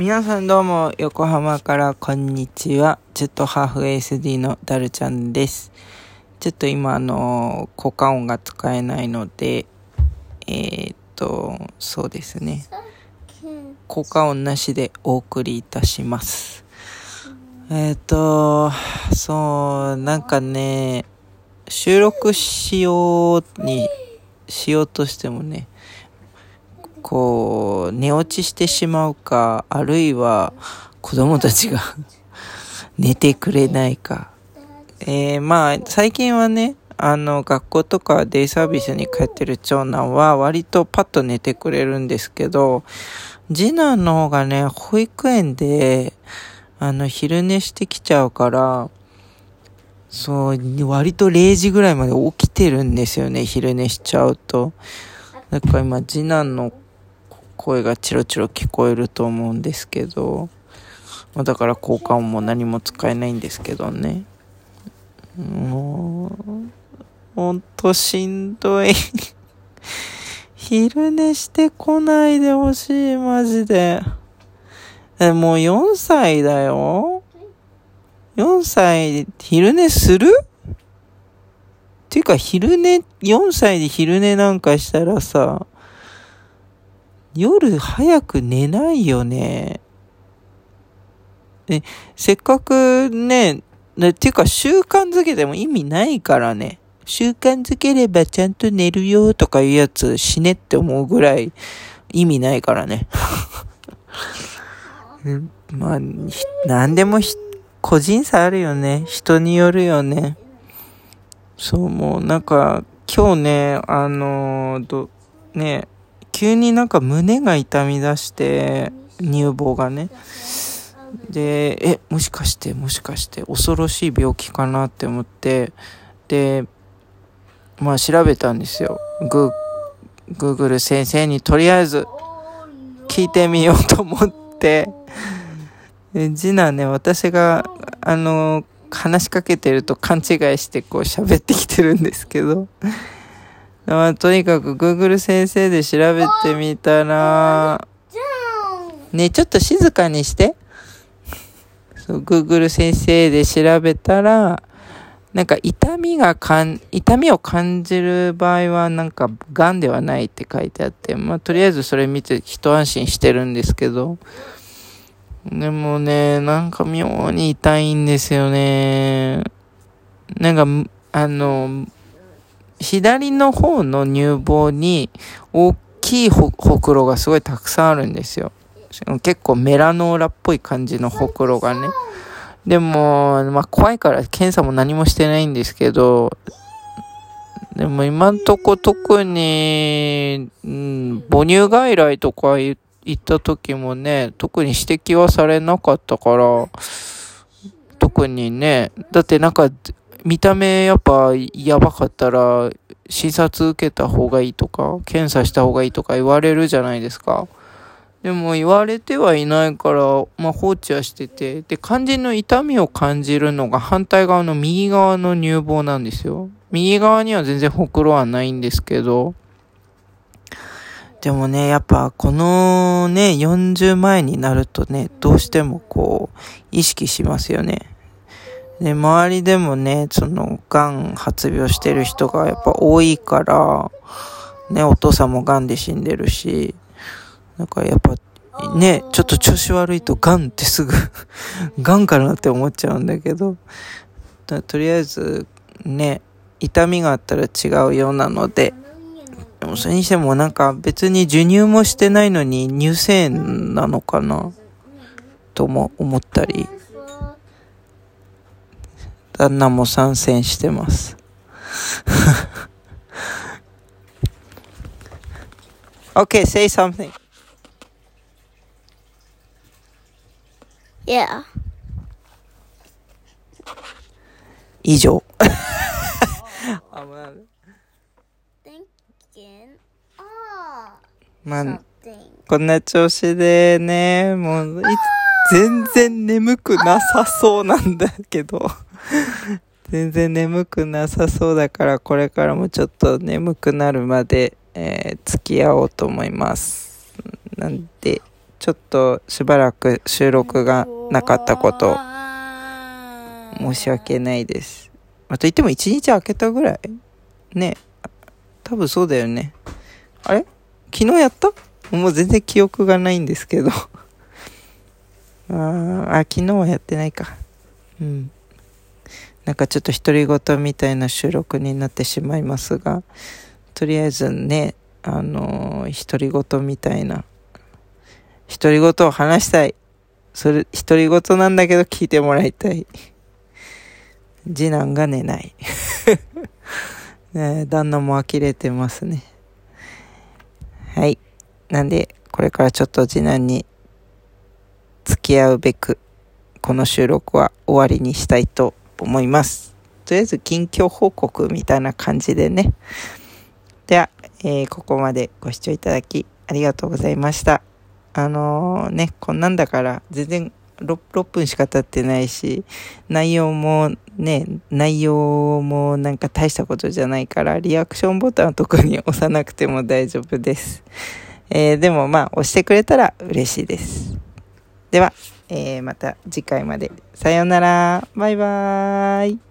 皆さんどうも、横浜からこんにちは。ちょっとハーフ SD のダルちゃんです。ちょっと今、あの、効果音が使えないので、えー、っと、そうですね。効果音なしでお送りいたします。えー、っと、そう、なんかね、収録しように、しようとしてもね、こう、寝落ちしてしまうか、あるいは子供たちが 寝てくれないか。えー、まあ、最近はね、あの、学校とかデイサービスに帰ってる長男は割とパッと寝てくれるんですけど、次男の方がね、保育園で、あの、昼寝してきちゃうから、そう、割と0時ぐらいまで起きてるんですよね、昼寝しちゃうと。だから今、次男の声がチロチロ聞こえると思うんですけど、まあだから効果音も何も使えないんですけどね。もう、ほんとしんどい。昼寝してこないでほしい、マジで。え、もう4歳だよ ?4 歳で、昼寝する？っていうか、昼寝、4歳で昼寝なんかしたらさ、夜早く寝ないよね。え、せっかくね、ねっていうか習慣づけても意味ないからね。習慣づければちゃんと寝るよとかいうやつ死ねって思うぐらい意味ないからね。う んまあ、ひなんでもひ個人差あるよね。人によるよね。そう、もうなんか、今日ね、あのーど、ね、急になんか胸が痛み出して、乳房がね。で、え、もしかして、もしかして、恐ろしい病気かなって思って、で、まあ調べたんですよ。グー、グーグル先生にとりあえず聞いてみようと思って、次男ね、私が、あの、話しかけてると勘違いしてこう喋ってきてるんですけど、まあ、とにかく Google 先生で調べてみたら、ね、ちょっと静かにして。そう、Google 先生で調べたら、なんか痛みがかん、痛みを感じる場合はなんか癌ではないって書いてあって、まあとりあえずそれ見て一安心してるんですけど、でもね、なんか妙に痛いんですよね。なんか、あの、左の方の乳房に大きいほくろがすごいたくさんあるんですよ。結構メラノーラっぽい感じのほくろがね。でも、まあ怖いから検査も何もしてないんですけど、でも今んとこ特に、うん、母乳外来とか行った時もね、特に指摘はされなかったから、特にね、だってなんか、見た目やっぱやばかったら、診察受けた方がいいとか、検査した方がいいとか言われるじゃないですか。でも言われてはいないから、まあ放置はしてて、で、肝心の痛みを感じるのが反対側の右側の乳房なんですよ。右側には全然ほくろはないんですけど、でもね、やっぱこのね、40前になるとね、どうしてもこう、意識しますよね。で、周りでもね、その、癌発病してる人がやっぱ多いから、ね、お父さんも癌で死んでるし、なんかやっぱ、ね、ちょっと調子悪いと癌ってすぐ、癌かなって思っちゃうんだけど、とりあえず、ね、痛みがあったら違うようなので、でもそれにしてもなんか別に授乳もしてないのに乳腺炎なのかなとも思ったり、旦那も参戦してます。okay, say something. Yeah. 以上。あもう Thinking. Ah. まあ.こんな調子でね、もう、い全然眠くなさそうなんだけど、全然眠くなさそうだから、これからもちょっと眠くなるまで、えー付き合おうと思います。なんで、ちょっとしばらく収録がなかったこと、申し訳ないです。まあ、と言っても1日空けたぐらい？ね。多分そうだよね。あれ？昨日やった？もう全然記憶がないんですけど。ああ、昨日はやってないか。うん。なんかちょっと独り言みたいな収録になってしまいますが、とりあえずね、あのー独り言みたいな、独り言を話したい。それ、独り言なんだけど聞いてもらいたい。次男が寝ない。ねえ旦那も呆れてますね。はい。なんで、これからちょっと次男に付き合うべく、この収録は終わりにしたいとと思います。とりあえず近況報告みたいな感じでね。では、えーここまでご視聴いただきありがとうございました。あのーね、こんなんだから全然 6, 6分しか経ってないし、内容もね、内容もなんか大したことじゃないから、リアクションボタンとかに押さなくても大丈夫です。えーでもまあ、押してくれたら嬉しいです。では、えーまた次回まで。さようなら。バイバーイ。